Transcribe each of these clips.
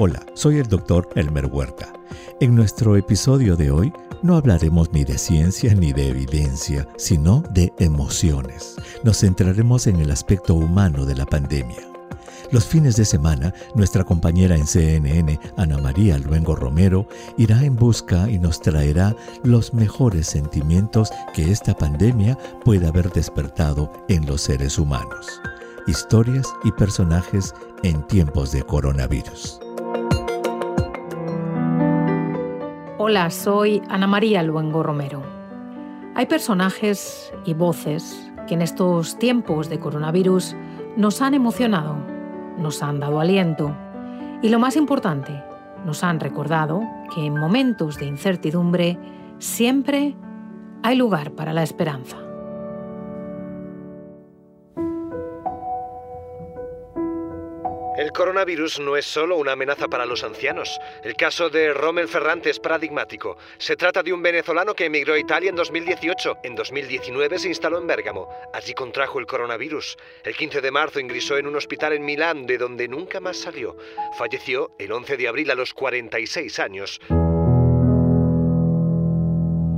Hola, soy el doctor Elmer Huerta. En nuestro episodio de hoy no hablaremos ni de ciencia ni de evidencia, sino de emociones. Nos centraremos en el aspecto humano de la pandemia. Los fines de semana, nuestra compañera en CNN, Ana María Luengo Romero, irá en busca y nos traerá los mejores sentimientos que esta pandemia puede haber despertado en los seres humanos. Historias y personajes en tiempos de coronavirus. Hola, soy Ana María Luengo Romero. Hay personajes y voces que en estos tiempos de coronavirus nos han emocionado, nos han dado aliento y lo más importante, nos han recordado que en momentos de incertidumbre siempre hay lugar para la esperanza. Coronavirus no es solo una amenaza para los ancianos. El caso de Rommel Ferrante es paradigmático. Se trata de un venezolano que emigró a Italia en 2018. En 2019 se instaló en Bérgamo. Allí contrajo el coronavirus. El 15 de marzo ingresó en un hospital en Milán, de donde nunca más salió. Falleció el 11 de abril a los 46 años.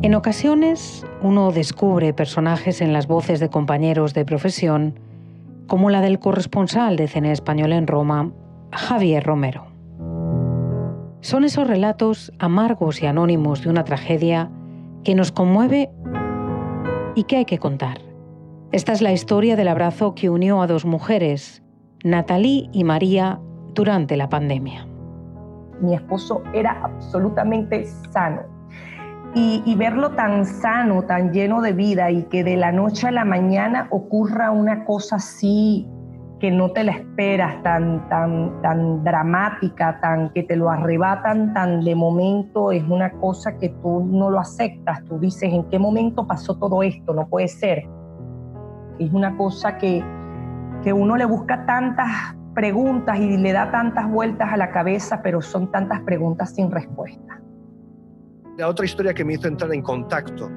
En ocasiones uno descubre personajes en las voces de compañeros de profesión como la del corresponsal de Cine Español en Roma, Javier Romero. Son esos relatos amargos y anónimos de una tragedia que nos conmueve y que hay que contar. Esta es la historia del abrazo que unió a dos mujeres, Natalie y María, durante la pandemia. Mi esposo era absolutamente sano y, verlo tan sano, tan lleno de vida y que de la noche a la mañana ocurra una cosa así que no te la esperas, tan, tan, tan dramática, tan que te lo arrebatan tan de momento, es una cosa que tú no lo aceptas, tú dices, ¿en qué momento pasó todo esto? No puede ser. Es una cosa que, que uno le busca tantas preguntas y le da tantas vueltas a la cabeza, pero son tantas preguntas sin respuesta. La otra historia que me hizo entrar en contacto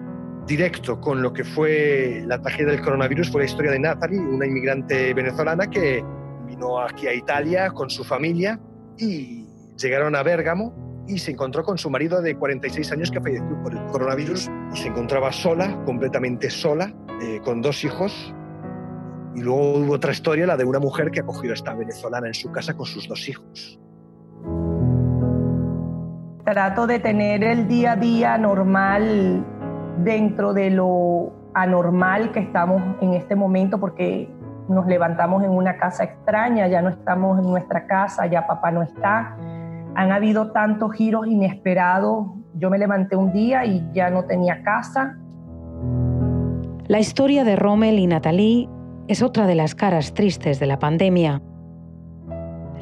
directo con lo que fue la tragedia del coronavirus fue la historia de Natalie, una inmigrante venezolana que vino aquí a Italia con su familia y llegaron a Bérgamo y se encontró con su marido de 46 años que falleció por el coronavirus y se encontraba sola, completamente sola, eh, con dos hijos. Y luego hubo otra historia, la de una mujer que acogió a esta venezolana en su casa con sus dos hijos. Trato de tener el día a día normal dentro de lo anormal que estamos en este momento porque nos levantamos en una casa extraña, ya no estamos en nuestra casa, ya papá no está. Han habido tantos giros inesperados. Yo me levanté un día y ya no tenía casa. La historia de Rommel y Natalie es otra de las caras tristes de la pandemia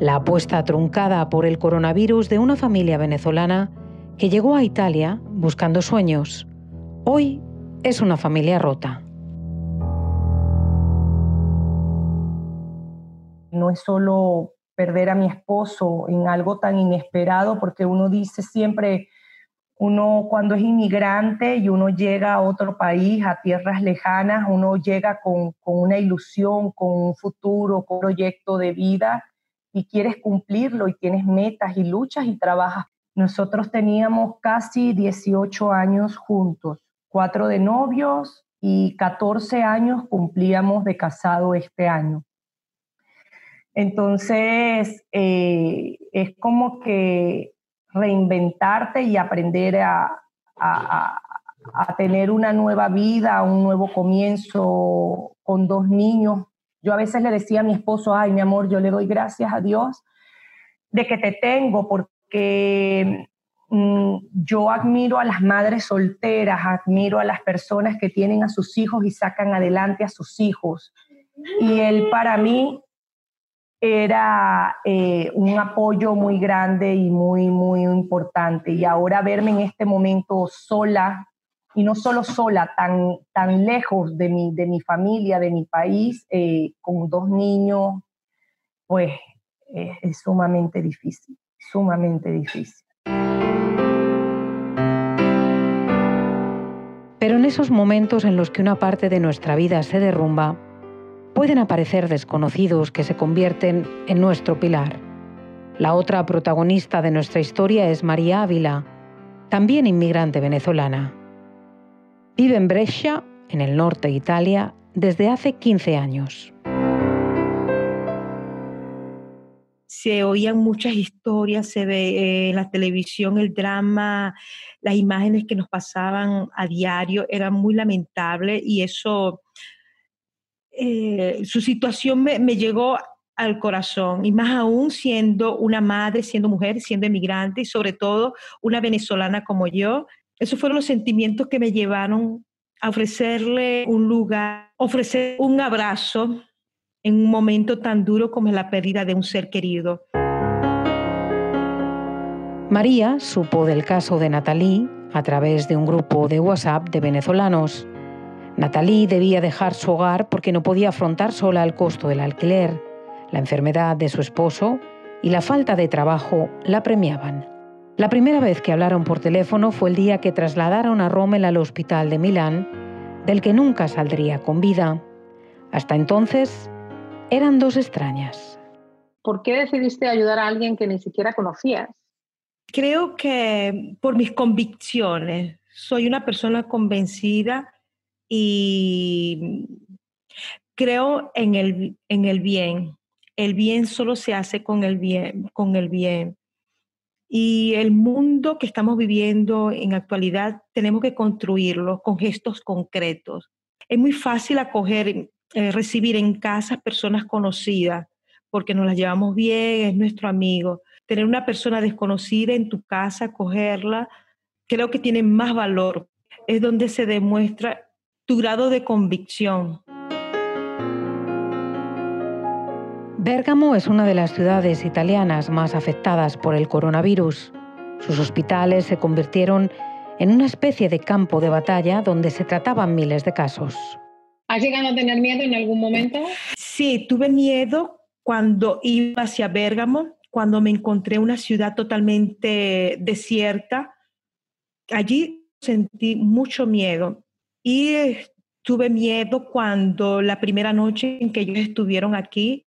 la apuesta truncada por el coronavirus de una familia venezolana que llegó a Italia buscando sueños. Hoy es una familia rota. No es solo perder a mi esposo en algo tan inesperado, porque uno dice siempre, uno cuando es inmigrante y uno llega a otro país, a tierras lejanas, uno llega con, con una ilusión, con un futuro, con un proyecto de vida y quieres cumplirlo y tienes metas y luchas y trabajas. Nosotros teníamos casi 18 años juntos, cuatro de novios y 14 años cumplíamos de casado este año. Entonces, eh, es como que reinventarte y aprender a, a, tener una nueva vida, un nuevo comienzo con dos niños yo a veces le decía a mi esposo, ay, mi amor, yo le doy gracias a Dios de que te tengo, porque mm, yo admiro a las madres solteras, admiro a las personas que tienen a sus hijos y sacan adelante a sus hijos. Y él para mí era eh, un apoyo muy grande y muy, muy importante. Y ahora verme en este momento sola, y no solo sola, tan, tan lejos de mi, de mi familia, de mi país, eh, con dos niños, pues es sumamente difícil, sumamente difícil. Pero en esos momentos en los que una parte de nuestra vida se derrumba, pueden aparecer desconocidos que se convierten en nuestro pilar. La otra protagonista de nuestra historia es María Ávila, también inmigrante venezolana. Vive en Brescia, en el norte de Italia, desde hace 15 años. se oían muchas historias, se ve eh, en la televisión el drama, las imágenes que nos pasaban a diario eran muy lamentables y eso, eh, su situación me, me, llegó al corazón y más aún siendo una madre, siendo mujer, siendo emigrante y sobre todo una venezolana como yo. Esos fueron los sentimientos que me llevaron a ofrecerle un lugar, ofrecer un abrazo en un momento tan duro como la pérdida de un ser querido. María supo del caso de Natalie a través de un grupo de WhatsApp de venezolanos. Natalie debía dejar su hogar porque no podía afrontar sola el costo del alquiler. La enfermedad de su esposo y la falta de trabajo la premiaban. La primera vez que hablaron por teléfono fue el día que trasladaron a Rommel al hospital de Milán, del que nunca saldría con vida. Hasta entonces, eran dos extrañas. ¿Por qué decidiste ayudar a alguien que ni siquiera conocías? Creo que por mis convicciones. Soy una persona convencida y creo en el, en el bien. El bien solo se hace con el bien, con el bien. Y el mundo que estamos viviendo en actualidad tenemos que construirlo con gestos concretos. Es muy fácil acoger eh, recibir en casa personas conocidas, porque nos las llevamos bien, es nuestro amigo. Tener una persona desconocida en tu casa, cogerla, creo que tiene más valor. Es donde se demuestra tu grado de convicción. Bérgamo es una de las ciudades italianas más afectadas por el coronavirus. Sus hospitales se convirtieron en una especie de campo de batalla donde se trataban miles de casos. ¿Has llegado a tener miedo en algún momento? Sí, tuve miedo cuando iba hacia Bérgamo, cuando me encontré una ciudad totalmente desierta. Allí sentí mucho miedo y tuve miedo cuando la primera noche en que ellos estuvieron aquí,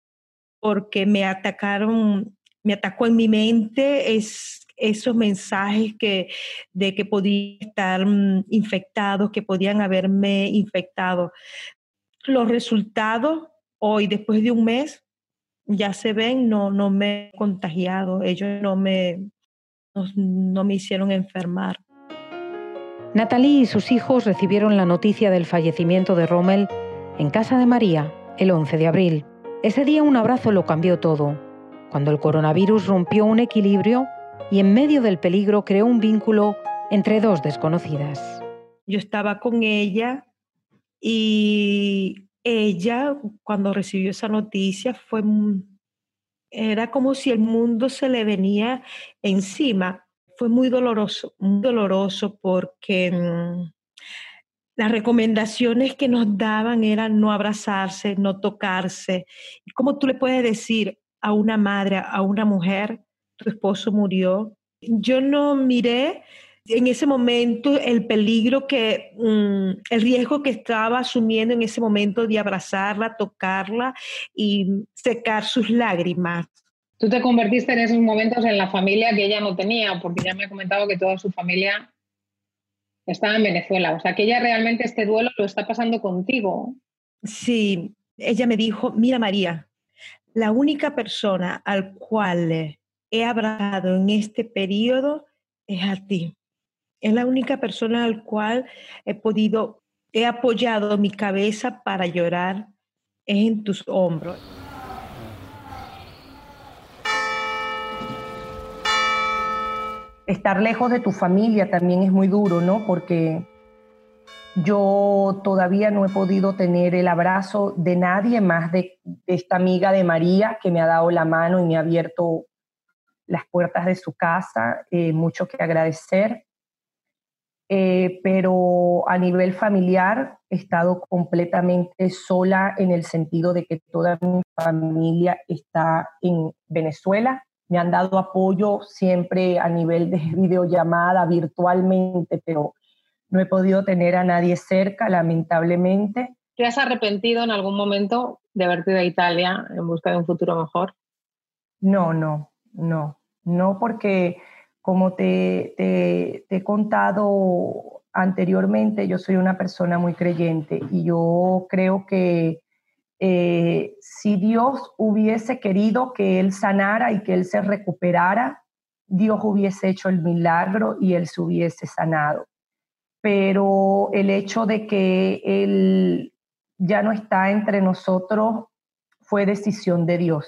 porque me atacaron, me atacó en mi mente es, esos mensajes que, de que podía estar mm, infectados, que podían haberme infectado. Los resultados hoy, después de un mes, ya se ven, no, no me he contagiado, ellos no me, no, me hicieron enfermar. Natalie y sus hijos recibieron la noticia del fallecimiento de Rommel en casa de María el 11 de abril. Ese día un abrazo lo cambió todo. Cuando el coronavirus rompió un equilibrio, y en medio del peligro creó un vínculo entre dos desconocidas. Yo estaba con ella y ella, cuando recibió esa noticia, fue, era como si el mundo se le venía encima. Fue muy doloroso, muy doloroso porque mm, las recomendaciones que nos daban eran no abrazarse, no tocarse. ¿Cómo tú le puedes decir a una madre, a una mujer, tu esposo murió. Yo no miré en ese momento el peligro que, mm, el riesgo que estaba asumiendo en ese momento de abrazarla, tocarla y secar sus lágrimas. Tú te convertiste en esos momentos en la familia que ella no tenía, porque ya me ha comentado que toda su familia estaba en Venezuela. O sea, que ella realmente este duelo lo está pasando contigo. Sí, ella me dijo, mira María, la única persona al cual he abrazado en este periodo es a ti. Es la única persona al cual he podido, he apoyado mi cabeza para llorar en tus hombros. Estar lejos de tu familia también es muy duro, ¿no? Porque yo todavía no he podido tener el abrazo de nadie más de, de, esta amiga de María que me ha dado la mano y me ha abierto las puertas de su casa, eh, mucho que agradecer. Eh, pero a nivel familiar he estado completamente sola en el sentido de que toda mi familia está en Venezuela. Me han dado apoyo siempre a nivel de videollamada, virtualmente, pero no he podido tener a nadie cerca, lamentablemente. ¿Te has arrepentido en algún momento de haberte ido a Italia en busca de un futuro mejor? No, no, no, no porque como te, te, he contado anteriormente, yo soy una persona muy creyente y yo creo que eh, si Dios hubiese querido que él sanara y que él se recuperara, Dios hubiese hecho el milagro y él se hubiese sanado. Pero el hecho de que él ya no está entre nosotros fue decisión de Dios.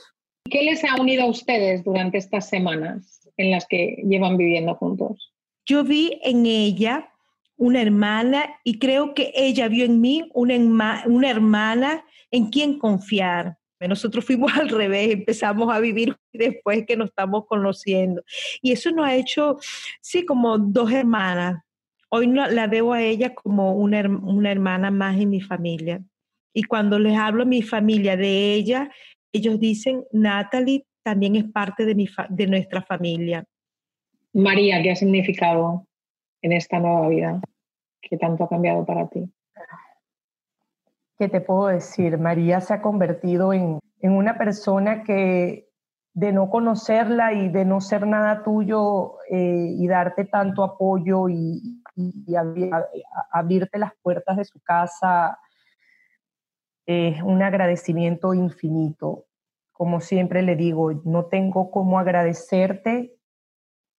¿Qué les ha unido a ustedes durante estas semanas? en las que llevan viviendo juntos? Yo vi en ella una hermana y creo que ella vio en mí una, hermana en quien confiar. Nosotros fuimos al revés, empezamos a vivir después que nos estamos conociendo. Y eso nos ha hecho, sí, como dos hermanas. Hoy la veo a ella como una, una hermana más en mi familia. Y cuando les hablo a mi familia de ella, ellos dicen, Natalie, también es parte de, mi de nuestra familia. María, ¿qué ha significado en esta nueva vida? ¿Qué tanto ha cambiado para ti? ¿Qué te puedo decir? María se ha convertido en, en una persona que de no conocerla y de no ser nada tuyo eh, y darte tanto apoyo y, abrirte las puertas de su casa, es un agradecimiento infinito como siempre le digo, no tengo cómo agradecerte,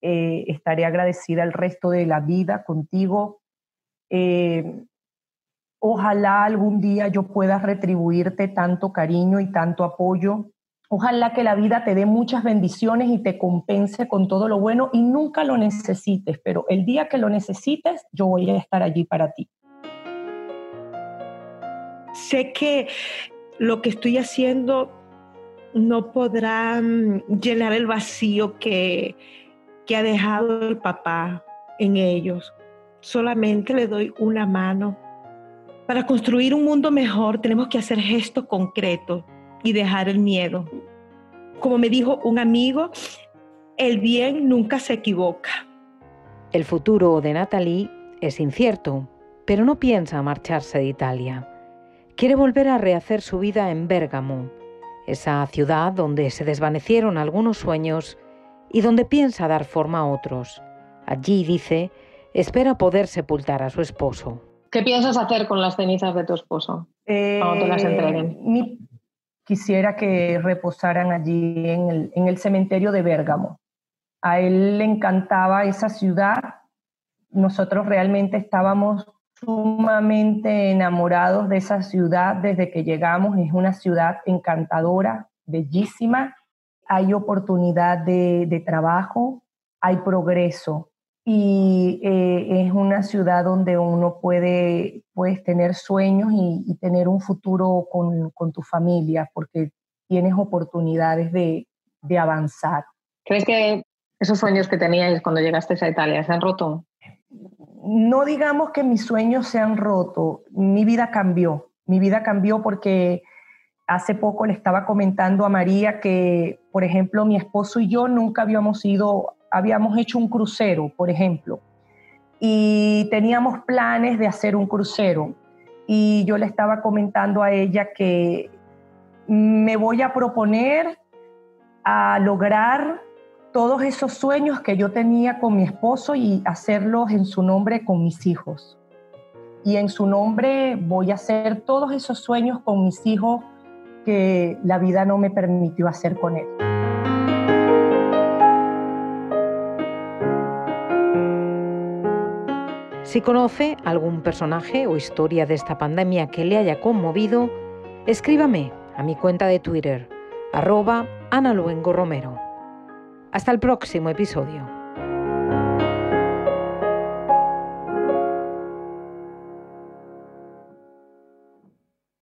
eh, estaré agradecida el resto de la vida contigo. Eh, ojalá algún día yo pueda retribuirte tanto cariño y tanto apoyo. Ojalá que la vida te dé muchas bendiciones y te compense con todo lo bueno y nunca lo necesites, pero el día que lo necesites, yo voy a estar allí para ti. Sé que lo que estoy haciendo no podrán llenar el vacío que, que ha dejado el papá en ellos. Solamente le doy una mano. Para construir un mundo mejor tenemos que hacer gestos concretos y dejar el miedo. Como me dijo un amigo, el bien nunca se equivoca. El futuro de Natalie es incierto, pero no piensa marcharse de Italia. Quiere volver a rehacer su vida en Bérgamo esa ciudad donde se desvanecieron algunos sueños y donde piensa dar forma a otros. Allí, dice, espera poder sepultar a su esposo. ¿Qué piensas hacer con las cenizas de tu esposo cuando te las eh, entreguen? quisiera que reposaran allí en el, en el cementerio de Bérgamo. A él le encantaba esa ciudad. Nosotros realmente estábamos sumamente enamorados de esa ciudad desde que llegamos. Es una ciudad encantadora, bellísima. Hay oportunidad de, trabajo, hay progreso y eh, es una ciudad donde uno puede puedes tener sueños y, tener un futuro con, con, tu familia porque tienes oportunidades de, de avanzar. ¿Crees que esos sueños que teníais cuando llegaste a Italia se han roto? no digamos que mis sueños se han roto, mi vida cambió. Mi vida cambió porque hace poco le estaba comentando a María que, por ejemplo, mi esposo y yo nunca habíamos ido, habíamos hecho un crucero, por ejemplo, y teníamos planes de hacer un crucero. Y yo le estaba comentando a ella que me voy a proponer a lograr todos esos sueños que yo tenía con mi esposo y hacerlos en su nombre con mis hijos. Y en su nombre voy a hacer todos esos sueños con mis hijos que la vida no me permitió hacer con él. Si conoce algún personaje o historia de esta pandemia que le haya conmovido, escríbame a mi cuenta de Twitter, arroba Ana Romero. Hasta el próximo episodio.